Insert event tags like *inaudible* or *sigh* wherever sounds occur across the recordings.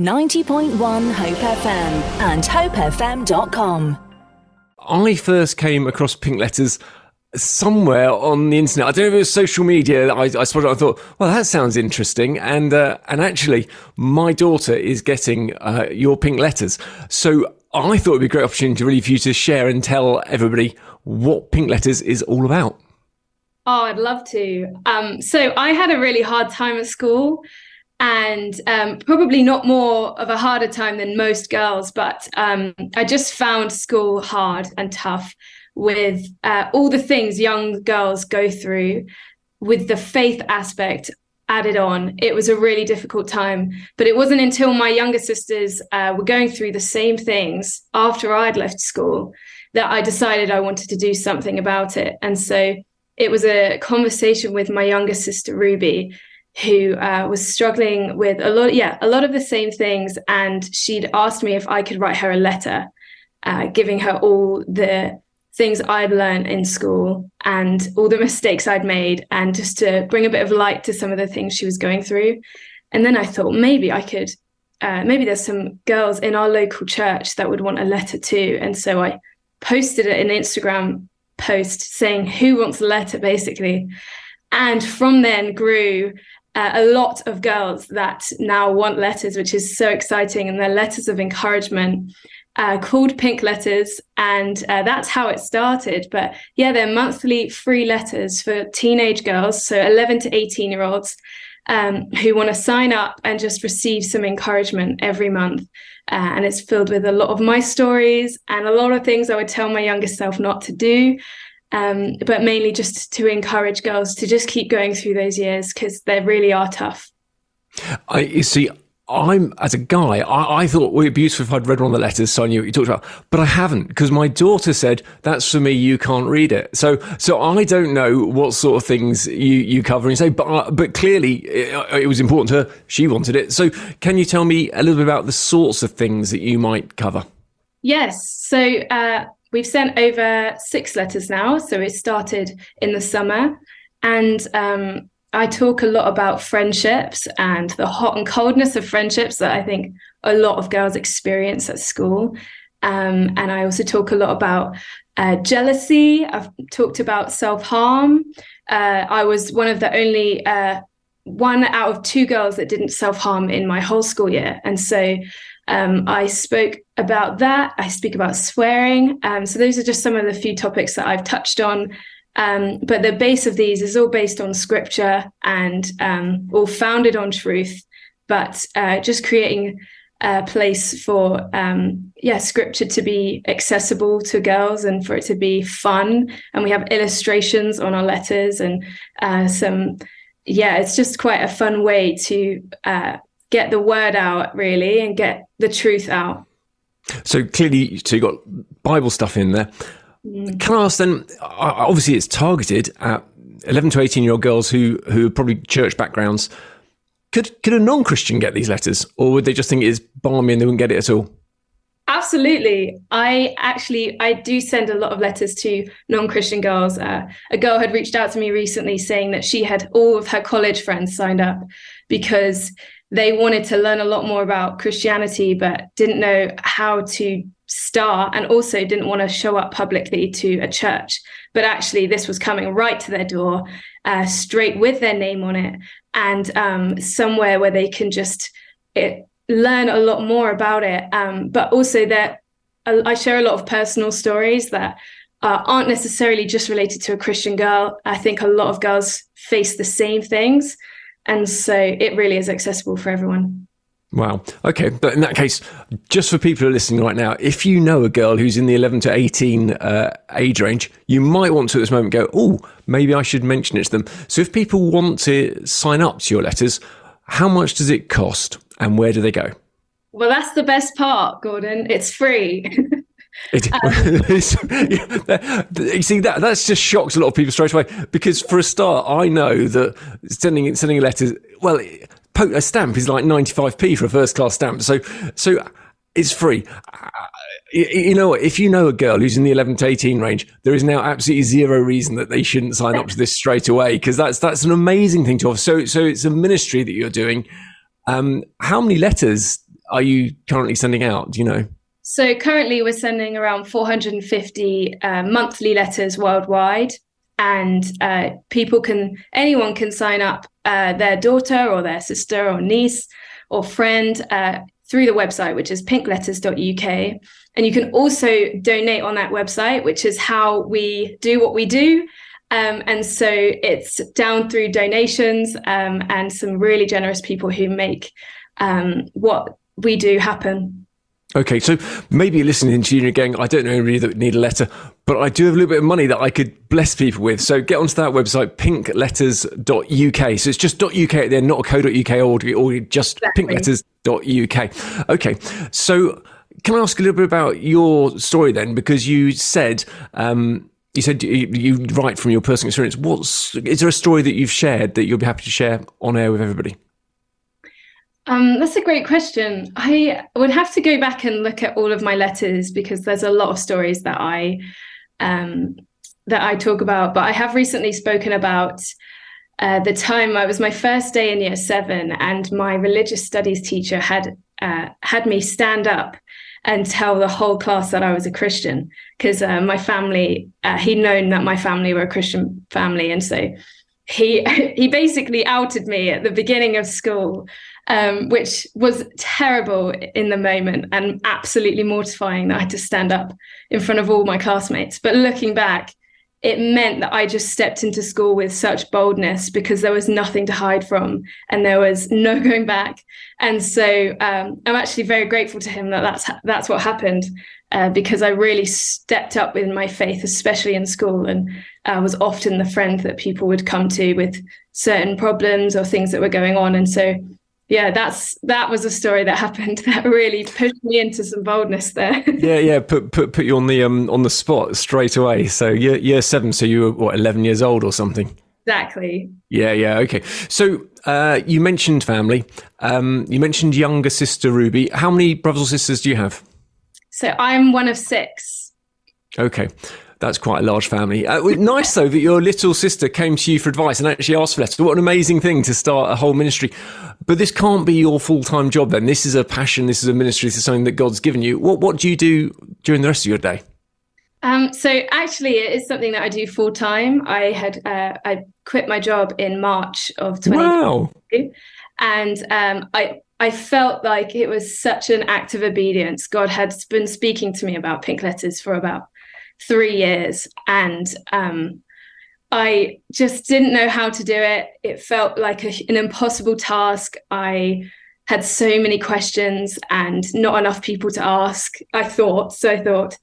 90.1 Hope FM and hopefm.com. I first came across pink letters somewhere on the internet. I don't know if it was social media. I, I spotted it. I thought, well, that sounds interesting. And uh, and actually, my daughter is getting uh, your pink letters. So I thought it'd be a great opportunity really for you to share and tell everybody what pink letters is all about. Oh, I'd love to. Um, so I had a really hard time at school and um, probably not more of a harder time than most girls, but um, I just found school hard and tough with uh, all the things young girls go through with the faith aspect added on. It was a really difficult time, but it wasn't until my younger sisters uh, were going through the same things after I'd left school that I decided I wanted to do something about it. And so it was a conversation with my younger sister, Ruby, who uh, was struggling with a lot, yeah, a lot of the same things. And she'd asked me if I could write her a letter, uh, giving her all the things I'd learned in school and all the mistakes I'd made, and just to bring a bit of light to some of the things she was going through. And then I thought maybe I could, uh, maybe there's some girls in our local church that would want a letter too. And so I posted an Instagram post saying, Who wants a letter, basically. And from then grew uh, a lot of girls that now want letters, which is so exciting. And they're letters of encouragement uh, called Pink Letters. And uh, that's how it started. But yeah, they're monthly free letters for teenage girls, so 11 to 18 year olds. Um, who want to sign up and just receive some encouragement every month. Uh, and it's filled with a lot of my stories and a lot of things I would tell my younger self not to do um, but mainly just to encourage girls to just keep going through those years because they really are tough. I you see. I'm as a guy, I, I thought well, it'd be useful if I'd read one of the letters, so I knew what you talked about. But I haven't because my daughter said that's for me. You can't read it, so so I don't know what sort of things you, you cover and say. But uh, but clearly it, it, was important to her. She wanted it. So can you tell me a little bit about the sorts of things that you might cover? Yes. So uh, We've sent over six letters now, so it started in the summer. And um, I talk a lot about friendships and the hot and coldness of friendships that I think a lot of girls experience at school. Um, and I also talk a lot about uh, jealousy. I've talked about self harm. Uh, I was one of the only uh, one out of two girls that didn't self harm in my whole school year. And so um, I spoke about that. I speak about swearing. Um, so those are just some of the few topics that I've touched on. Um, but the base of these is all based on scripture and um, all founded on truth, but uh, just creating a place for um, yeah scripture to be accessible to girls and for it to be fun. And we have illustrations on our letters and uh, some yeah, it's just quite a fun way to uh, get the word out really and get the truth out. So clearly, so you got Bible stuff in there. Mm. Can I ask then? Obviously, it's targeted at eleven to eighteen year old girls who who are probably church backgrounds. Could could a non Christian get these letters, or would they just think it is balmy and they wouldn't get it at all? Absolutely. I actually I do send a lot of letters to non-Christian girls. Uh, a girl had reached out to me recently saying that she had all of her college friends signed up because they wanted to learn a lot more about Christianity, but didn't know how to start and also didn't want to show up publicly to a church. But actually, this was coming right to their door, uh, straight with their name on it, and um, somewhere where they can just it, learn a lot more about it. Um, but also, that uh, I share a lot of personal stories that uh, aren't necessarily just related to a Christian girl. I think a lot of girls face the same things. And so it really is accessible for everyone. Wow. Okay. But in that case, just for people who are listening right now, if you know a girl who's in the 11 to 18 uh, age range, you might want to at this moment go, oh, maybe I should mention it to them. So if people want to sign up to your letters, how much does it cost and where do they go? Well, that's the best part, Gordon. It's free. *laughs* It, um, *laughs* you see that that's just shocks a lot of people straight away because for a start, I know that sending sending a letter, well, a stamp is like ninety five p for a first class stamp, so so it's free. You know, if you know a girl who's in the eleven to eighteen range, there is now absolutely zero reason that they shouldn't sign up to this straight away because that's that's an amazing thing to offer. So so it's a ministry that you're doing. Um, how many letters are you currently sending out? Do you know? So currently, we're sending around 450 uh, monthly letters worldwide, and uh, people can anyone can sign up uh, their daughter or their sister or niece or friend uh, through the website, which is pinkletters.uk. And you can also donate on that website, which is how we do what we do. Um, and so it's down through donations um, and some really generous people who make um, what we do happen. Okay, so maybe you're listening to you and going, I don't know anybody that would need a letter, but I do have a little bit of money that I could bless people with. So get onto that website, pinkletters.uk. So it's just .uk at the end, not a co.uk or, or just exactly. pinkletters.uk. Okay, so can I ask a little bit about your story then? Because you said um, you said you, you, write from your personal experience. What's is there a story that you've shared that you'll be happy to share on air with everybody? Um, that's a great question. I would have to go back and look at all of my letters because there's a lot of stories that I um, that I talk about. But I have recently spoken about uh, the time I was my first day in year seven, and my religious studies teacher had uh, had me stand up and tell the whole class that I was a Christian because uh, my family uh, he'd known that my family were a Christian family, and so he *laughs* he basically outed me at the beginning of school um, which was terrible in the moment and absolutely mortifying that I had to stand up in front of all my classmates. But looking back, it meant that I just stepped into school with such boldness because there was nothing to hide from and there was *laughs* no going back. And so um, I'm actually very grateful to him that that's that's what happened uh, because I really stepped up in my faith, especially in school, and uh, was often the friend that people would come to with certain problems or things that were going on. And so yeah, that's that was a story that happened *laughs* that really pushed me into some boldness there. *laughs* yeah, yeah, put put put you on the um on the spot straight away. So year year seven, so you were what eleven years old or something. Exactly. Yeah, yeah, okay. So uh, you mentioned family. Um, you mentioned younger sister Ruby. How many brothers or sisters do you have? So I'm one of six. Okay. That's quite a large family. Uh, nice though that your little sister came to you for advice and actually asked for letters. What an amazing thing to start a whole ministry. But this can't be your full time job. Then this is a passion. This is a ministry. This is something that God's given you. What What do you do during the rest of your day? Um, so actually, it is something that I do full time. I had uh, I quit my job in March of 2022, wow. and um, I I felt like it was such an act of obedience. God had been speaking to me about pink letters for about three years and um, I just didn't know how to do it. It felt like a, an impossible task. I had so many questions and not enough people to ask. I thought, so I thought.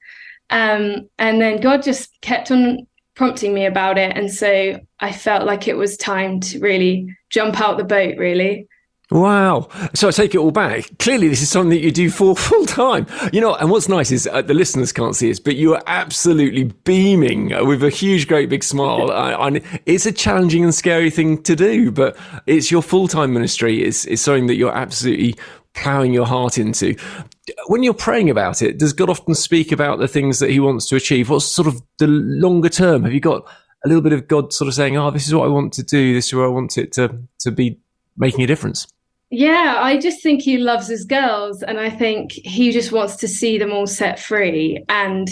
Um, and then God just kept on prompting me about it. And so I felt like it was time to really jump out the boat, really. Wow. So I take it all back. Clearly, this is something that you do for *laughs* full time. You know, and what's nice is uh, the listeners can't see this, but you are absolutely beaming with a huge, great big smile. It's a challenging and scary thing to do, but it's your full time ministry. It's, it's something that you're absolutely plowing your heart into. When you're praying about it, does God often speak about the things that he wants to achieve? What's sort of the longer term? Have you got a little bit of God sort of saying, oh, this is what I want to do. This is where I want it to, to be making a difference? Yeah, I just think he loves his girls, and I think he just wants to see them all set free. And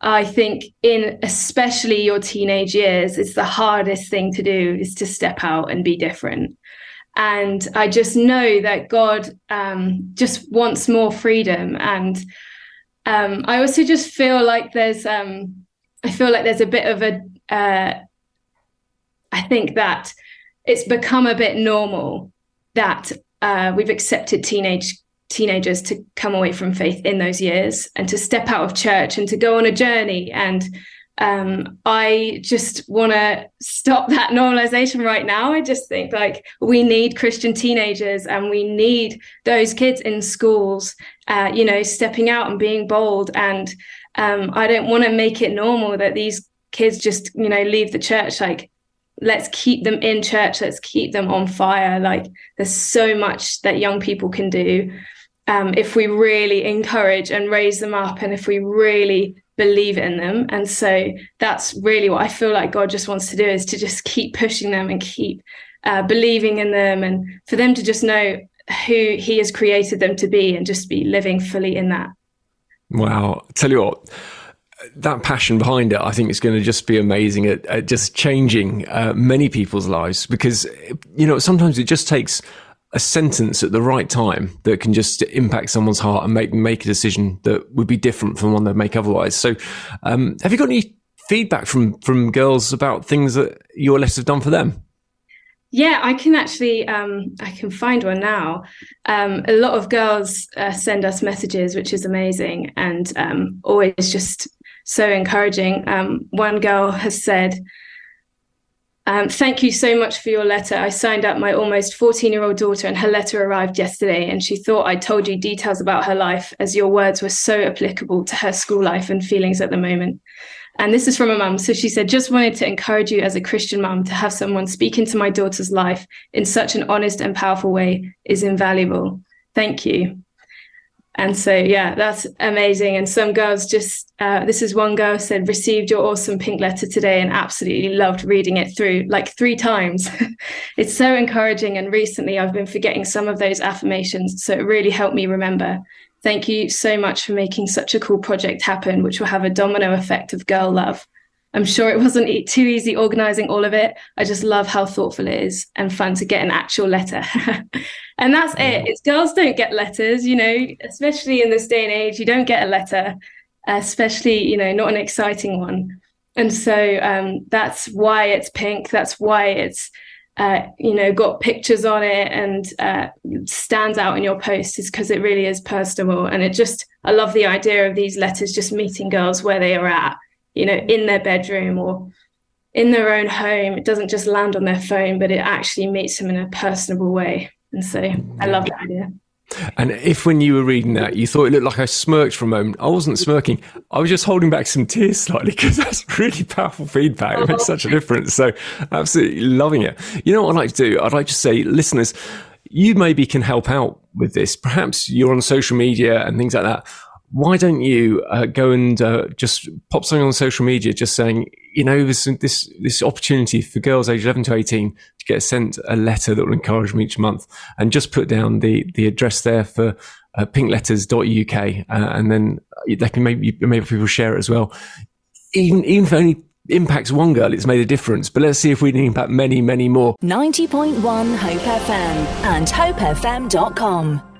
I think, in especially your teenage years, it's the hardest thing to do is to step out and be different. And I just know that God um, just wants more freedom. And um, I also just feel like there's, um, I feel like there's a bit of a, uh, I think that it's become a bit normal that uh, we've accepted teenage teenagers to come away from faith in those years and to step out of church and to go on a journey and um, I just want to stop that normalization right now. I just think like we need Christian teenagers and we need those kids in schools, uh, you know, stepping out and being bold. And um, I don't want to make it normal that these kids just, you know, leave the church like let's keep them in church let's keep them on fire like there's so much that young people can do um, if we really encourage and raise them up and if we really believe in them and so that's really what i feel like god just wants to do is to just keep pushing them and keep uh, believing in them and for them to just know who he has created them to be and just be living fully in that. Wow. Tell you what, that passion behind it, I think is going to just be amazing at, at just changing uh, many people's lives because, you know, sometimes it just takes a sentence at the right time that can just impact someone's heart and make make a decision that would be different from one they'd make otherwise. So, um, have you got any feedback from from girls about things that your letters have done for them? Yeah, I can actually um, I can find one now. Um, a lot of girls uh, send us messages, which is amazing and um, always just so encouraging. Um, one girl has said, um, "Thank you so much for your letter. I signed up my almost 14-year-old daughter, and her letter arrived yesterday. And she thought I told you details about her life, as your words were so applicable to her school life and feelings at the moment." And this is from a mum. So she said, just wanted to encourage you as a Christian mum to have someone speak into my daughter's life in such an honest and powerful way is invaluable. Thank you. And so, yeah, that's amazing. And some girls just, uh, this is one girl said, received your awesome pink letter today and absolutely loved reading it through like three times. *laughs* it's so encouraging. And recently I've been forgetting some of those affirmations. So it really helped me remember Thank you so much for making such a cool project happen, which will have a domino effect of girl love. I'm sure it wasn't too easy organizing all of it. I just love how thoughtful it is and fun to get an actual letter. *laughs* and that's it. It's girls don't get letters, you know, especially in this day and age, you don't get a letter, especially, you know, not an exciting one. And so um, that's why it's pink. That's why it's uh, you know, got pictures on it and uh, stands out in your post is because it really is personal. And it just, I love the idea of these letters just meeting girls where they are at, you know, in their bedroom or in their own home. It doesn't just land on their phone, but it actually meets them in a personable way. And so I love that idea. And if when you were reading that, you thought it looked like I smirked for a moment, I wasn't smirking. I was just holding back some tears slightly *laughs* because that's really powerful feedback. It makes such a difference. So absolutely loving it. You know what I'd like to do? I'd like to say, listeners, you maybe can help out with this. Perhaps you're on social media and things like that why don't you uh, go and uh, just pop something on social media just saying, you know, this, this, this opportunity for girls aged 11 to 18 to get sent a letter that will encourage them each month and just put down the, the address there for uh, pinkletters.uk uh, and then they can maybe, maybe people share it as well. Even, even if only impacts one girl, it's made a difference. But let's see if we can impact many, many more. 90.1 Hope FM and hopefm.com.